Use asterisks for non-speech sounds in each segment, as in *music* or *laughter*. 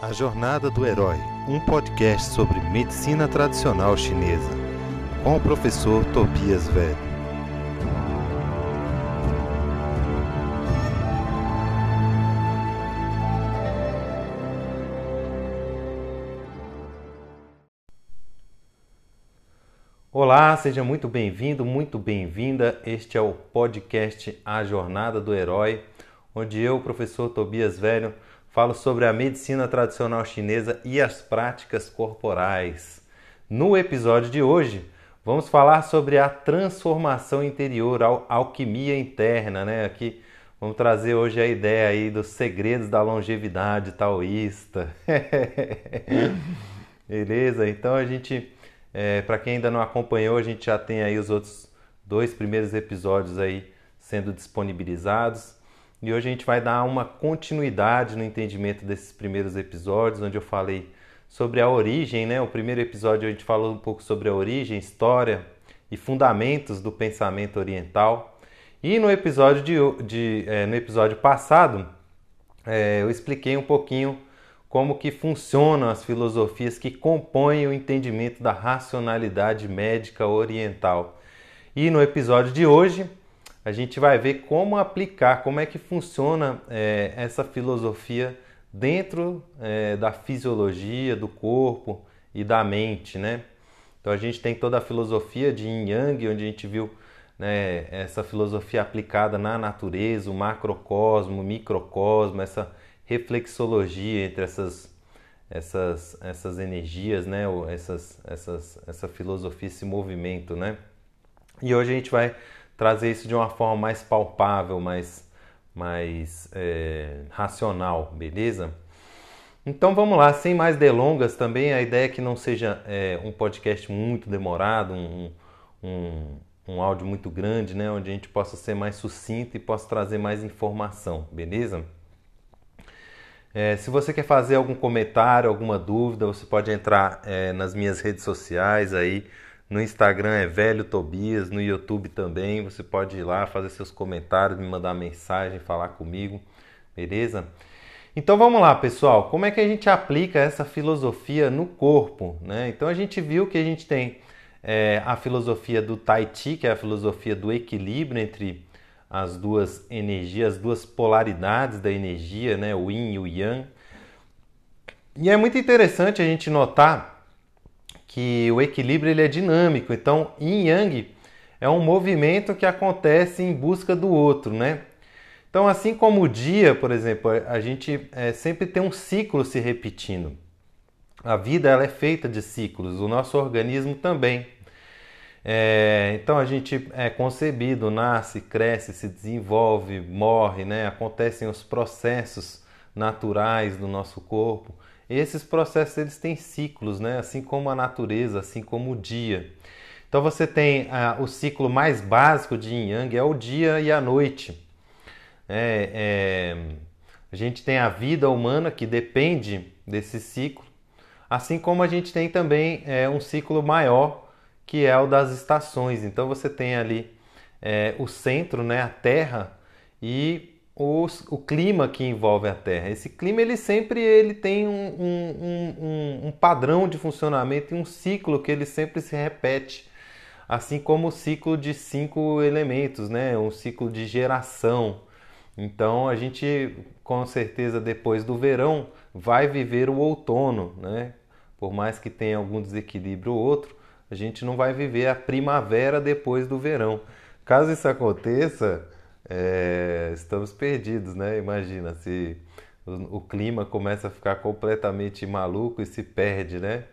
A Jornada do Herói, um podcast sobre medicina tradicional chinesa, com o professor Tobias Velho. Olá, seja muito bem-vindo, muito bem-vinda. Este é o podcast A Jornada do Herói, onde eu, professor Tobias Velho, falo sobre a medicina tradicional chinesa e as práticas corporais. No episódio de hoje, vamos falar sobre a transformação interior, a alquimia interna, né? Aqui vamos trazer hoje a ideia aí dos segredos da longevidade taoísta. *laughs* Beleza? Então a gente é, Para quem ainda não acompanhou, a gente já tem aí os outros dois primeiros episódios aí sendo disponibilizados. E hoje a gente vai dar uma continuidade no entendimento desses primeiros episódios, onde eu falei sobre a origem, né? O primeiro episódio a gente falou um pouco sobre a origem, história e fundamentos do pensamento oriental. E no episódio, de, de é, no episódio passado, é, eu expliquei um pouquinho como que funcionam as filosofias que compõem o entendimento da racionalidade médica oriental. E no episódio de hoje a gente vai ver como aplicar, como é que funciona é, essa filosofia dentro é, da fisiologia do corpo e da mente, né? Então a gente tem toda a filosofia de Yin Yang, onde a gente viu né, essa filosofia aplicada na natureza, o macrocosmo, o microcosmo, essa reflexologia entre essas, essas, essas energias, né? essas, essas, essa filosofia, esse movimento. Né? E hoje a gente vai trazer isso de uma forma mais palpável, mais, mais é, racional, beleza? Então vamos lá, sem mais delongas também, a ideia é que não seja é, um podcast muito demorado, um, um, um áudio muito grande, né? onde a gente possa ser mais sucinto e possa trazer mais informação, beleza? É, se você quer fazer algum comentário, alguma dúvida, você pode entrar é, nas minhas redes sociais aí. No Instagram é Velho Tobias, no YouTube também. Você pode ir lá fazer seus comentários, me mandar mensagem, falar comigo, beleza? Então vamos lá, pessoal. Como é que a gente aplica essa filosofia no corpo? Né? Então a gente viu que a gente tem é, a filosofia do Tai Chi, que é a filosofia do equilíbrio entre as duas energias, as duas polaridades da energia, né? o yin e o yang. E é muito interessante a gente notar que o equilíbrio ele é dinâmico. Então, yin yang é um movimento que acontece em busca do outro, né? Então, assim como o dia, por exemplo, a gente é, sempre tem um ciclo se repetindo. A vida ela é feita de ciclos, o nosso organismo também. É, então a gente é concebido, nasce, cresce, se desenvolve, morre, né? acontecem os processos naturais do nosso corpo. Esses processos eles têm ciclos, né? assim como a natureza, assim como o dia. Então você tem ah, o ciclo mais básico de Yin Yang é o dia e a noite. É, é, a gente tem a vida humana que depende desse ciclo, assim como a gente tem também é, um ciclo maior que é o das estações. Então você tem ali é, o centro, né, a Terra e os, o clima que envolve a Terra. Esse clima ele sempre ele tem um, um, um, um padrão de funcionamento e um ciclo que ele sempre se repete, assim como o ciclo de cinco elementos, né, um ciclo de geração. Então a gente com certeza depois do verão vai viver o outono, né? Por mais que tenha algum desequilíbrio ou outro, a gente não vai viver a primavera depois do verão. Caso isso aconteça, é, estamos perdidos, né? Imagina se o, o, clima começa a ficar completamente maluco e se perde, né?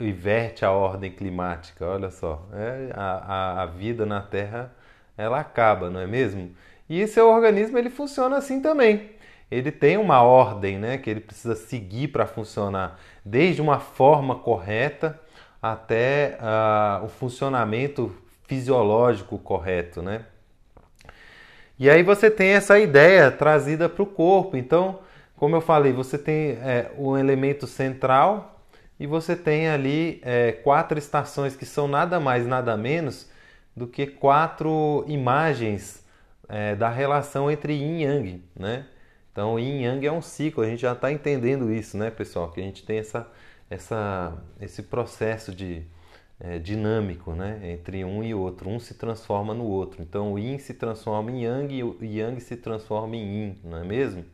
Inverte a ordem climática, olha só. É, a, a, vida na Terra ela acaba, não é mesmo? E seu organismo ele funciona assim também. Ele tem uma ordem, né, que ele precisa seguir para funcionar, desde uma forma correta até uh, o funcionamento fisiológico correto, né? E aí você tem essa ideia trazida para o corpo. Então, como eu falei, você tem é, um elemento central e você tem ali é, quatro estações que são nada mais, nada menos do que quatro imagens é, da relação entre Yin e Yang, né? Então, yin yang é um ciclo, a gente já está entendendo isso, né, pessoal? Que a gente tem essa, essa, esse processo de é, dinâmico né, entre um e outro. Um se transforma no outro. Então, o yin se transforma em yang e o yang se transforma em yin, não é mesmo?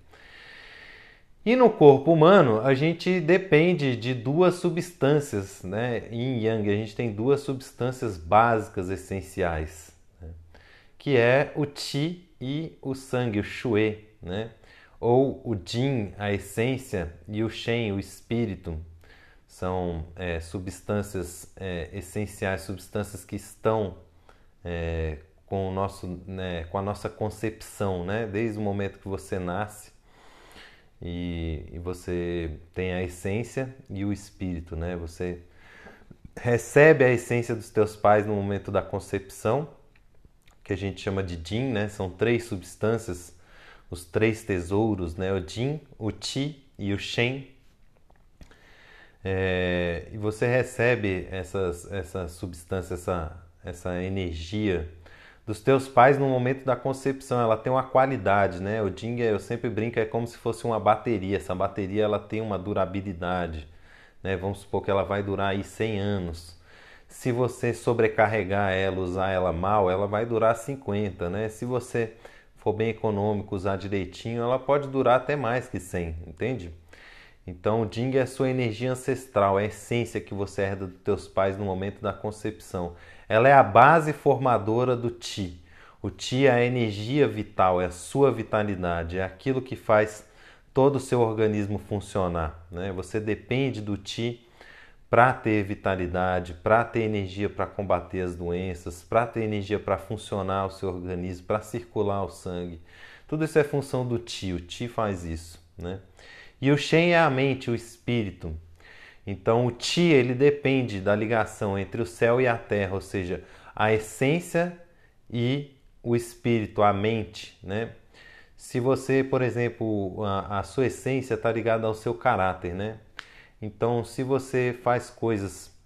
E no corpo humano, a gente depende de duas substâncias, né? Yin e Yang, a gente tem duas substâncias básicas essenciais, né? que é o Qi e o sangue, o Shui, né? Ou o Jin, a essência, e o Shen, o espírito. São é, substâncias é, essenciais, substâncias que estão é, com, o nosso, né, com a nossa concepção, né? Desde o momento que você nasce e, e você tem a essência e o espírito, né? Você recebe a essência dos teus pais no momento da concepção, que a gente chama de Jin, né? São três substâncias, os três tesouros, né? O Jin, o Ti e o Shen. É, e você recebe essas, essa substância, essa, essa energia dos teus pais no momento da concepção. Ela tem uma qualidade, né? O Dinga, eu sempre brinco, é como se fosse uma bateria. Essa bateria ela tem uma durabilidade, né? Vamos supor que ela vai durar aí 100 anos. Se você sobrecarregar ela, usar ela mal, ela vai durar 50, né? Se você for bem econômico, usar direitinho, ela pode durar até mais que 100, entende? Então, o Ding é a sua energia ancestral, é a essência que você herda dos teus pais no momento da concepção. Ela é a base formadora do Ti. O Ti é a energia vital, é a sua vitalidade, é aquilo que faz todo o seu organismo funcionar. Né? Você depende do Ti para ter vitalidade, para ter energia para combater as doenças, para ter energia para funcionar o seu organismo, para circular o sangue. Tudo isso é função do Ti, o Ti faz isso. Né? E o Shen é a mente, o espírito. Então o Ti ele depende da ligação entre o céu e a terra, ou seja, a essência e o espírito, a mente, né? Se você, por exemplo, a, a sua essência está ligada ao seu caráter, né? Então, se você faz coisas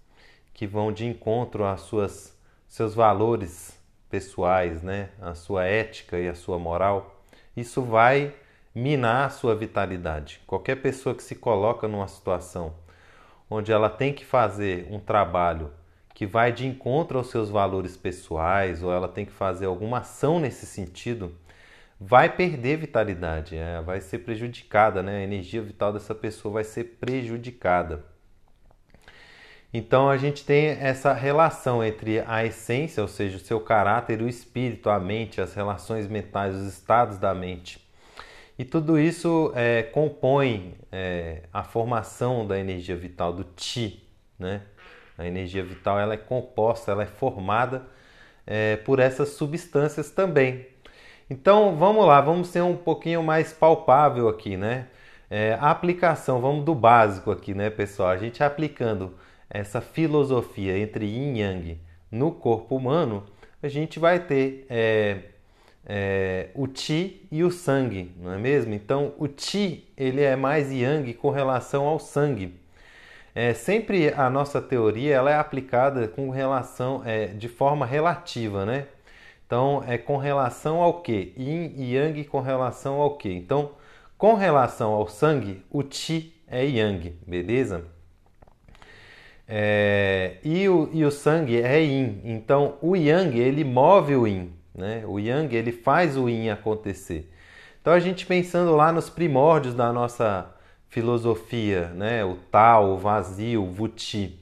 que vão de encontro às suas seus valores pessoais, né? A sua ética e a sua moral, isso vai minar a sua vitalidade. Qualquer pessoa que se coloca numa situação onde ela tem que fazer um trabalho que vai de encontro aos seus valores pessoais ou ela tem que fazer alguma ação nesse sentido, vai perder vitalidade, é, vai ser prejudicada, né? a energia vital dessa pessoa vai ser prejudicada. Então a gente tem essa relação entre a essência, ou seja, o seu caráter, o espírito, a mente, as relações mentais, os estados da mente e tudo isso é, compõe é, a formação da energia vital, do Ti. Né? A energia vital ela é composta, ela é formada é, por essas substâncias também. Então vamos lá, vamos ser um pouquinho mais palpável aqui, né? É, a aplicação, vamos do básico aqui, né, pessoal? A gente aplicando essa filosofia entre Yin e Yang no corpo humano, a gente vai ter é, o Ti e o sangue, não é mesmo? Então, o Ti ele é mais Yang com relação ao sangue. É, sempre a nossa teoria ela é aplicada com relação é, de forma relativa, né? Então, é com relação ao que? Yin e Yang com relação ao que? Então, com relação ao sangue, o Ti é Yang, beleza? É, e, o, e o sangue é Yin. Então, o Yang ele move o Yin. Né? O Yang ele faz o Yin acontecer. Então a gente pensando lá nos primórdios da nossa filosofia, né? o Tao, o vazio, o Vuti.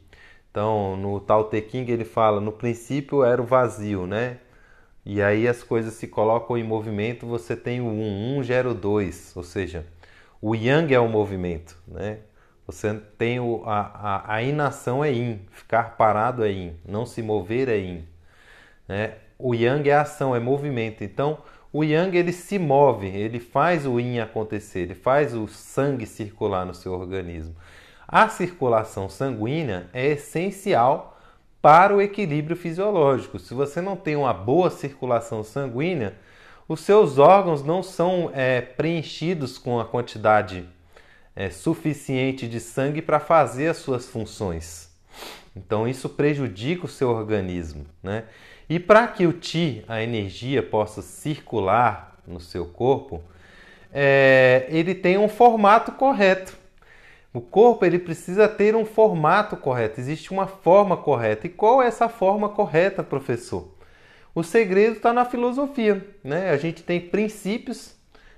Então no Tao Te Ching ele fala, no princípio era o vazio, né? E aí as coisas se colocam em movimento, você tem o 1, 1 gera o 2, ou seja, o Yang é o movimento, né? Você tem o, a, a, a inação é Yin, ficar parado é Yin, não se mover é Yin. Né? O yang é ação, é movimento. Então, o yang ele se move, ele faz o yin acontecer, ele faz o sangue circular no seu organismo. A circulação sanguínea é essencial para o equilíbrio fisiológico. Se você não tem uma boa circulação sanguínea, os seus órgãos não são é, preenchidos com a quantidade é, suficiente de sangue para fazer as suas funções. Então isso prejudica o seu organismo, né? E para que o Ti, a energia, possa circular no seu corpo, é, ele tem um formato correto. O corpo ele precisa ter um formato correto, existe uma forma correta. E qual é essa forma correta, professor? O segredo está na filosofia. Né? A gente tem princípios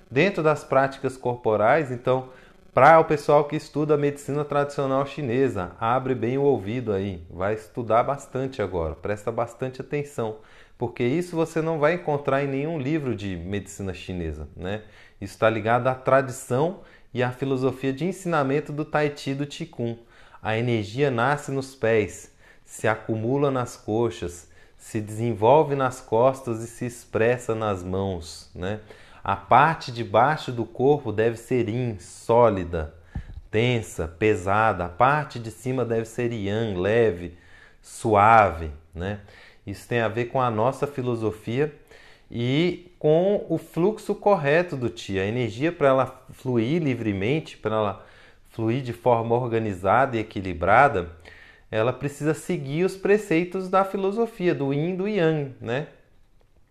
dentro das práticas corporais, então, para o pessoal que estuda medicina tradicional chinesa, abre bem o ouvido aí, vai estudar bastante agora, presta bastante atenção, porque isso você não vai encontrar em nenhum livro de medicina chinesa. Né? Isso está ligado à tradição e a filosofia de ensinamento do Tai Chi do Qigong. A energia nasce nos pés, se acumula nas coxas, se desenvolve nas costas e se expressa nas mãos. Né? A parte de baixo do corpo deve ser yin, sólida, tensa, pesada. A parte de cima deve ser yang, leve, suave. Né? Isso tem a ver com a nossa filosofia e com o fluxo correto do Ti. A energia para ela fluir livremente, para ela fluir de forma organizada e equilibrada, ela precisa seguir os preceitos da filosofia, do Yin e do Yang, né?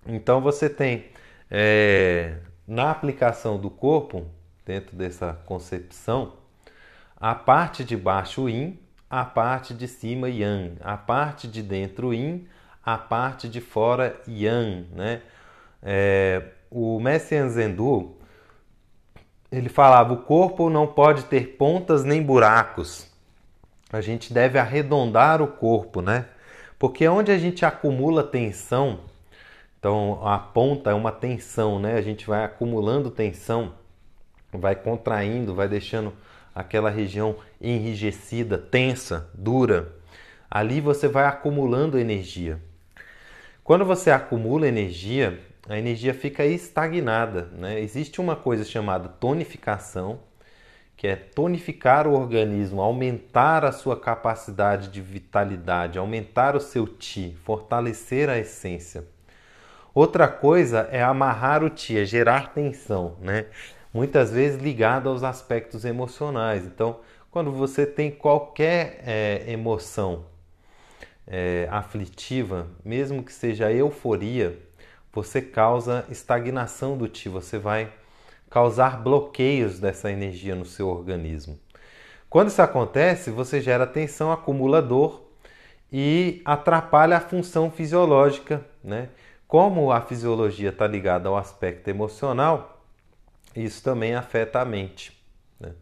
Então você tem é, na aplicação do corpo, dentro dessa concepção, a parte de baixo Yin, a parte de cima Yang, a parte de dentro Yin, a parte de fora Yang, né? É, o Messian Zendu ele falava: o corpo não pode ter pontas nem buracos. A gente deve arredondar o corpo, né? Porque onde a gente acumula tensão, então a ponta é uma tensão, né? A gente vai acumulando tensão, vai contraindo, vai deixando aquela região enrijecida, tensa, dura. Ali você vai acumulando energia. Quando você acumula energia, a energia fica estagnada. Né? Existe uma coisa chamada tonificação, que é tonificar o organismo, aumentar a sua capacidade de vitalidade, aumentar o seu ti, fortalecer a essência. Outra coisa é amarrar o ti, é gerar tensão, né? muitas vezes ligado aos aspectos emocionais. Então, quando você tem qualquer é, emoção é, aflitiva, mesmo que seja euforia, você causa estagnação do ti, você vai causar bloqueios dessa energia no seu organismo. Quando isso acontece, você gera tensão acumulador e atrapalha a função fisiológica, né? Como a fisiologia está ligada ao aspecto emocional, isso também afeta a mente. Né?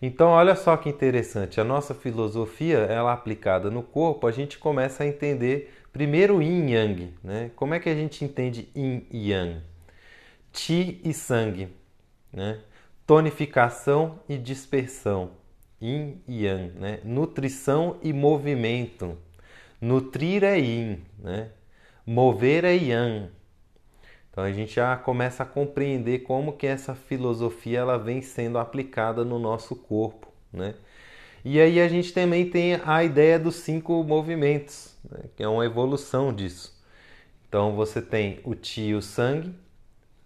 Então, olha só que interessante, a nossa filosofia, ela aplicada no corpo, a gente começa a entender Primeiro, yin e yang. Né? Como é que a gente entende yin e yang? Ti e sangue. Né? Tonificação e dispersão. Yin e yang. Né? Nutrição e movimento. Nutrir é yin. Né? Mover é yang. Então a gente já começa a compreender como que essa filosofia ela vem sendo aplicada no nosso corpo, né? E aí a gente também tem a ideia dos cinco movimentos, né, que é uma evolução disso. Então você tem o Ti e o Sangue,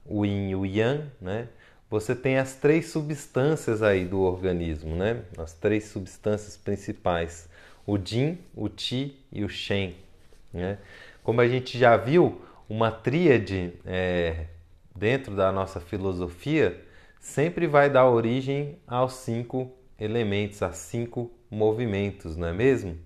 o Yin e o Yang, né? Você tem as três substâncias aí do organismo, né? As três substâncias principais, o Jin, o Ti e o Shen, né? Como a gente já viu, uma tríade é, dentro da nossa filosofia sempre vai dar origem aos cinco elementos, a cinco movimentos, não é mesmo?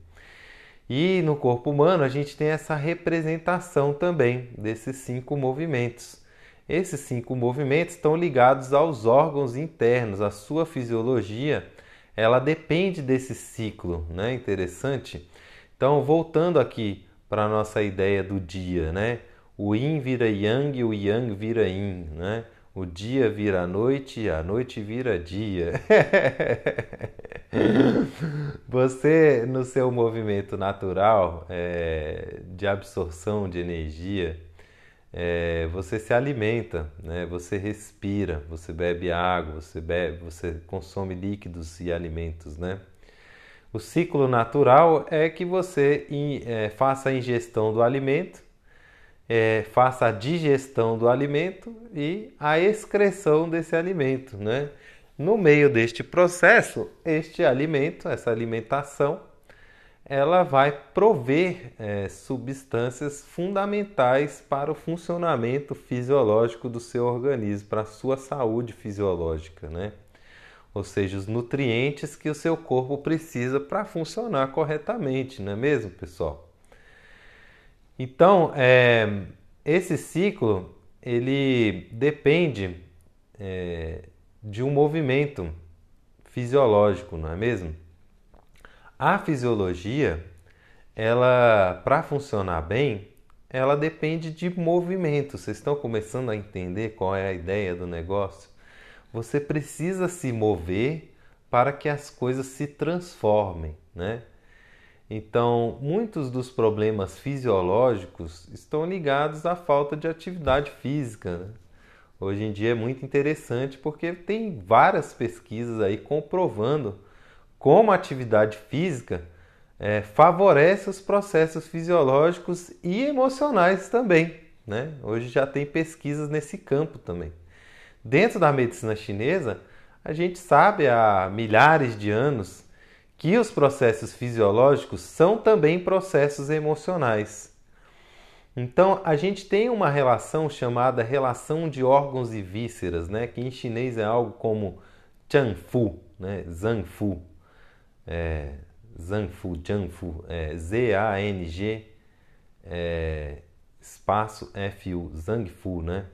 E no corpo humano a gente tem essa representação também desses cinco movimentos. Esses cinco movimentos estão ligados aos órgãos internos, a sua fisiologia, ela depende desse ciclo, né? Interessante. Então, voltando aqui para a nossa ideia do dia, né? O yin vira yang, o yang vira yin, né? O dia vira noite, a noite vira dia. *laughs* Você, no seu movimento natural é, de absorção de energia, é, você se alimenta, né? você respira, você bebe água, você, bebe, você consome líquidos e alimentos. Né? O ciclo natural é que você é, faça a ingestão do alimento é, faça a digestão do alimento e a excreção desse alimento. Né? No meio deste processo, este alimento, essa alimentação, ela vai prover é, substâncias fundamentais para o funcionamento fisiológico do seu organismo, para a sua saúde fisiológica, né? Ou seja, os nutrientes que o seu corpo precisa para funcionar corretamente, não é mesmo, pessoal? Então, é, esse ciclo ele depende é, de um movimento fisiológico, não é mesmo? A fisiologia, ela para funcionar bem, ela depende de movimento. Vocês estão começando a entender qual é a ideia do negócio? Você precisa se mover para que as coisas se transformem, né? Então, muitos dos problemas fisiológicos estão ligados à falta de atividade física. Né? Hoje em dia é muito interessante porque tem várias pesquisas aí comprovando como a atividade física é, favorece os processos fisiológicos e emocionais também. Né? Hoje já tem pesquisas nesse campo também. Dentro da medicina chinesa, a gente sabe há milhares de anos que os processos fisiológicos são também processos emocionais. Então, a gente tem uma relação chamada relação de órgãos e vísceras, né? que em chinês é algo como Chanfu, né? Zangfu é, Zangfu, Jiangfu, é, Z-A-N-G, é, espaço F-U, Zangfu, né?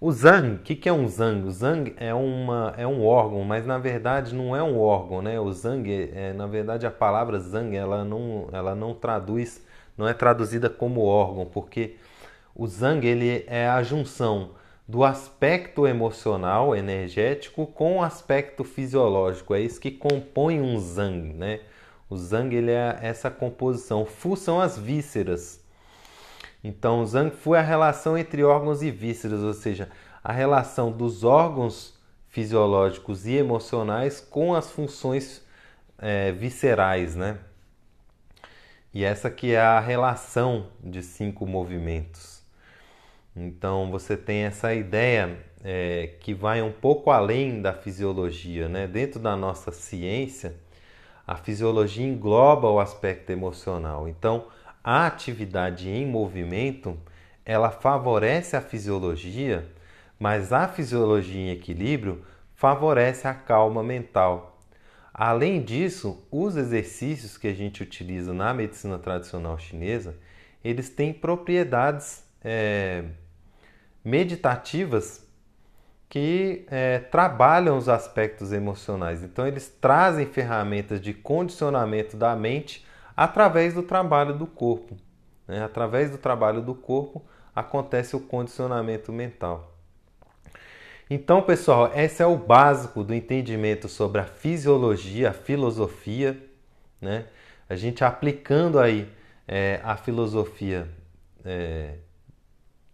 O Zang, o que, que é um Zang? O Zang é, uma, é um órgão, mas na verdade não é um órgão, né? O Zang, é, na verdade a palavra Zang, ela não, ela não traduz, não é traduzida como órgão, porque o Zang ele é a junção do aspecto emocional, energético, com o aspecto fisiológico. É isso que compõe um Zang, né? O Zang ele é essa composição. Fu são as vísceras. Então, o Zang Fu é a relação entre órgãos e vísceras, ou seja, a relação dos órgãos fisiológicos e emocionais com as funções é, viscerais, né? E essa que é a relação de cinco movimentos. Então você tem essa ideia é, que vai um pouco além da fisiologia, né? Dentro da nossa ciência, a fisiologia engloba o aspecto emocional. Então, a atividade em movimento ela favorece a fisiologia, mas a fisiologia em equilíbrio favorece a calma mental. Além disso, os exercícios que a gente utiliza na medicina tradicional chinesa, eles têm propriedades é, meditativas que é, trabalham os aspectos emocionais. Então, eles trazem ferramentas de condicionamento da mente através do trabalho do corpo. Né? Através do trabalho do corpo acontece o condicionamento mental. Então, pessoal, esse é o básico do entendimento sobre a fisiologia, a filosofia, né? A gente aplicando aí é, a filosofia é,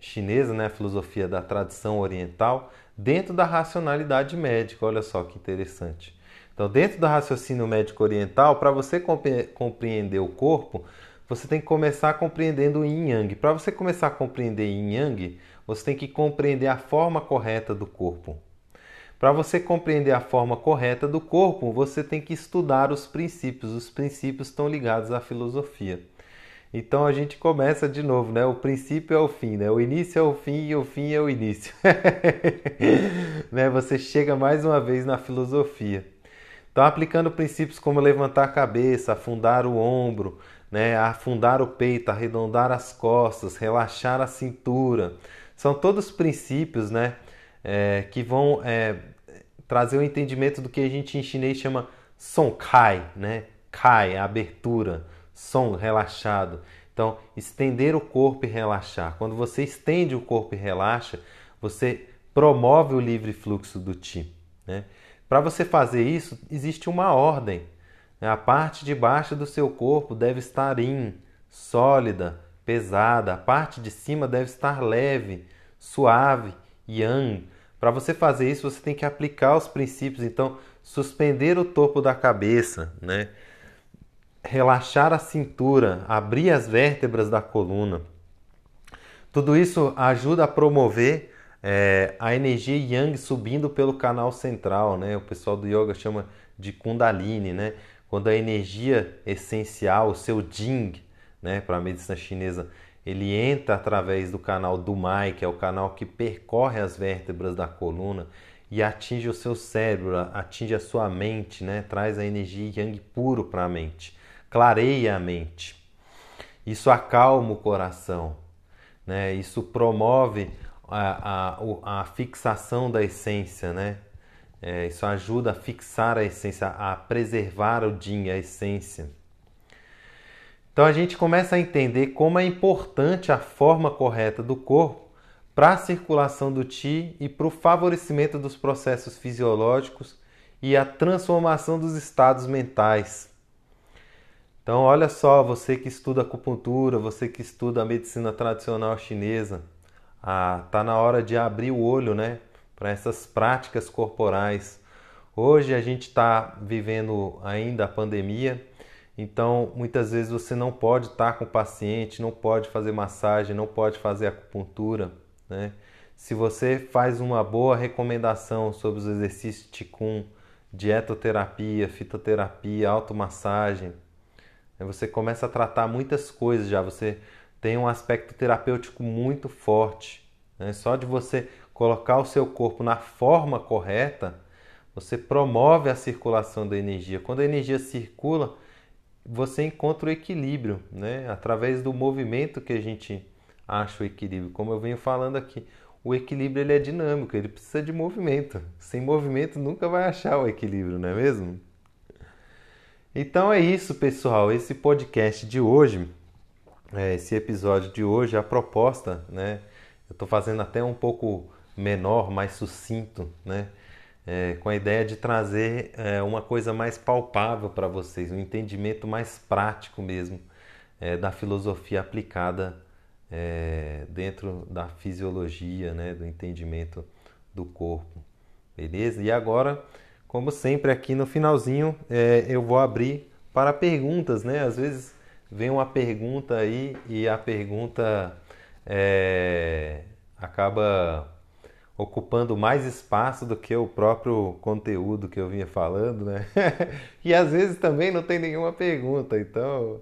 chinesa, né, a filosofia da tradição oriental, dentro da racionalidade médica. Olha só que interessante. Então, dentro do raciocínio médico oriental, para você compreender o corpo, você tem que começar compreendendo o yin yang. Para você começar a compreender yin yang, você tem que compreender a forma correta do corpo. Para você compreender a forma correta do corpo, você tem que estudar os princípios. Os princípios estão ligados à filosofia. Então a gente começa de novo, né? O princípio é o fim, né? O início é o fim e o fim é o início. *laughs* né? Você chega mais uma vez na filosofia. Então aplicando princípios como levantar a cabeça, afundar o ombro, né? Afundar o peito, arredondar as costas, relaxar a cintura, são todos princípios, né? É, que vão é, trazer o entendimento do que a gente em chinês chama Song Kai, né? Kai, abertura som relaxado. Então, estender o corpo e relaxar. Quando você estende o corpo e relaxa, você promove o livre fluxo do Ti. Né? Para você fazer isso, existe uma ordem. A parte de baixo do seu corpo deve estar in, sólida, pesada. A parte de cima deve estar leve, suave, yang. Para você fazer isso, você tem que aplicar os princípios. Então, suspender o topo da cabeça, né? relaxar a cintura, abrir as vértebras da coluna. Tudo isso ajuda a promover é, a energia yang subindo pelo canal central, né? O pessoal do yoga chama de Kundalini, né? quando a energia essencial, o seu Jing, né, para a medicina chinesa, ele entra através do canal do Mai, que é o canal que percorre as vértebras da coluna e atinge o seu cérebro, atinge a sua mente, né? traz a energia yang puro para a mente, clareia a mente. Isso acalma o coração, né? isso promove a, a, a fixação da essência, né? É, isso ajuda a fixar a essência, a preservar o din, a essência. Então a gente começa a entender como é importante a forma correta do corpo para a circulação do Ti e para o favorecimento dos processos fisiológicos e a transformação dos estados mentais. Então, olha só, você que estuda acupuntura, você que estuda a medicina tradicional chinesa, ah, tá na hora de abrir o olho, né, para essas práticas corporais. Hoje a gente está vivendo ainda a pandemia, então muitas vezes você não pode estar tá com o paciente, não pode fazer massagem, não pode fazer acupuntura, né? Se você faz uma boa recomendação sobre os exercícios Qigong, dietoterapia, fitoterapia, automassagem, você começa a tratar muitas coisas já. Você tem um aspecto terapêutico muito forte. Né? Só de você colocar o seu corpo na forma correta, você promove a circulação da energia. Quando a energia circula, você encontra o equilíbrio, né? através do movimento que a gente acha o equilíbrio. Como eu venho falando aqui, o equilíbrio ele é dinâmico, ele precisa de movimento. Sem movimento nunca vai achar o equilíbrio, não é mesmo? Então é isso, pessoal. Esse podcast de hoje é, esse episódio de hoje, a proposta, né? Eu estou fazendo até um pouco menor, mais sucinto, né? É, com a ideia de trazer é, uma coisa mais palpável para vocês, um entendimento mais prático mesmo é, da filosofia aplicada é, dentro da fisiologia, né? Do entendimento do corpo, beleza? E agora, como sempre, aqui no finalzinho é, eu vou abrir para perguntas, né? Às vezes vem uma pergunta aí e a pergunta é, acaba ocupando mais espaço do que o próprio conteúdo que eu vinha falando, né? *laughs* e às vezes também não tem nenhuma pergunta, então,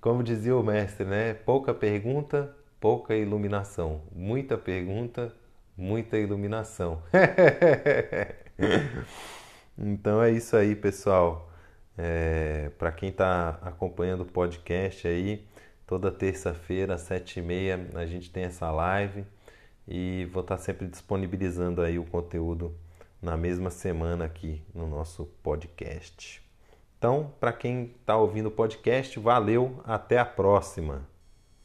como dizia o mestre, né? Pouca pergunta, pouca iluminação. Muita pergunta, muita iluminação. *laughs* então é isso aí, pessoal. É, Para quem está acompanhando o podcast aí, toda terça-feira, às sete e meia, a gente tem essa live e vou estar tá sempre disponibilizando aí o conteúdo na mesma semana aqui no nosso podcast. Então, para quem está ouvindo o podcast, valeu, até a próxima!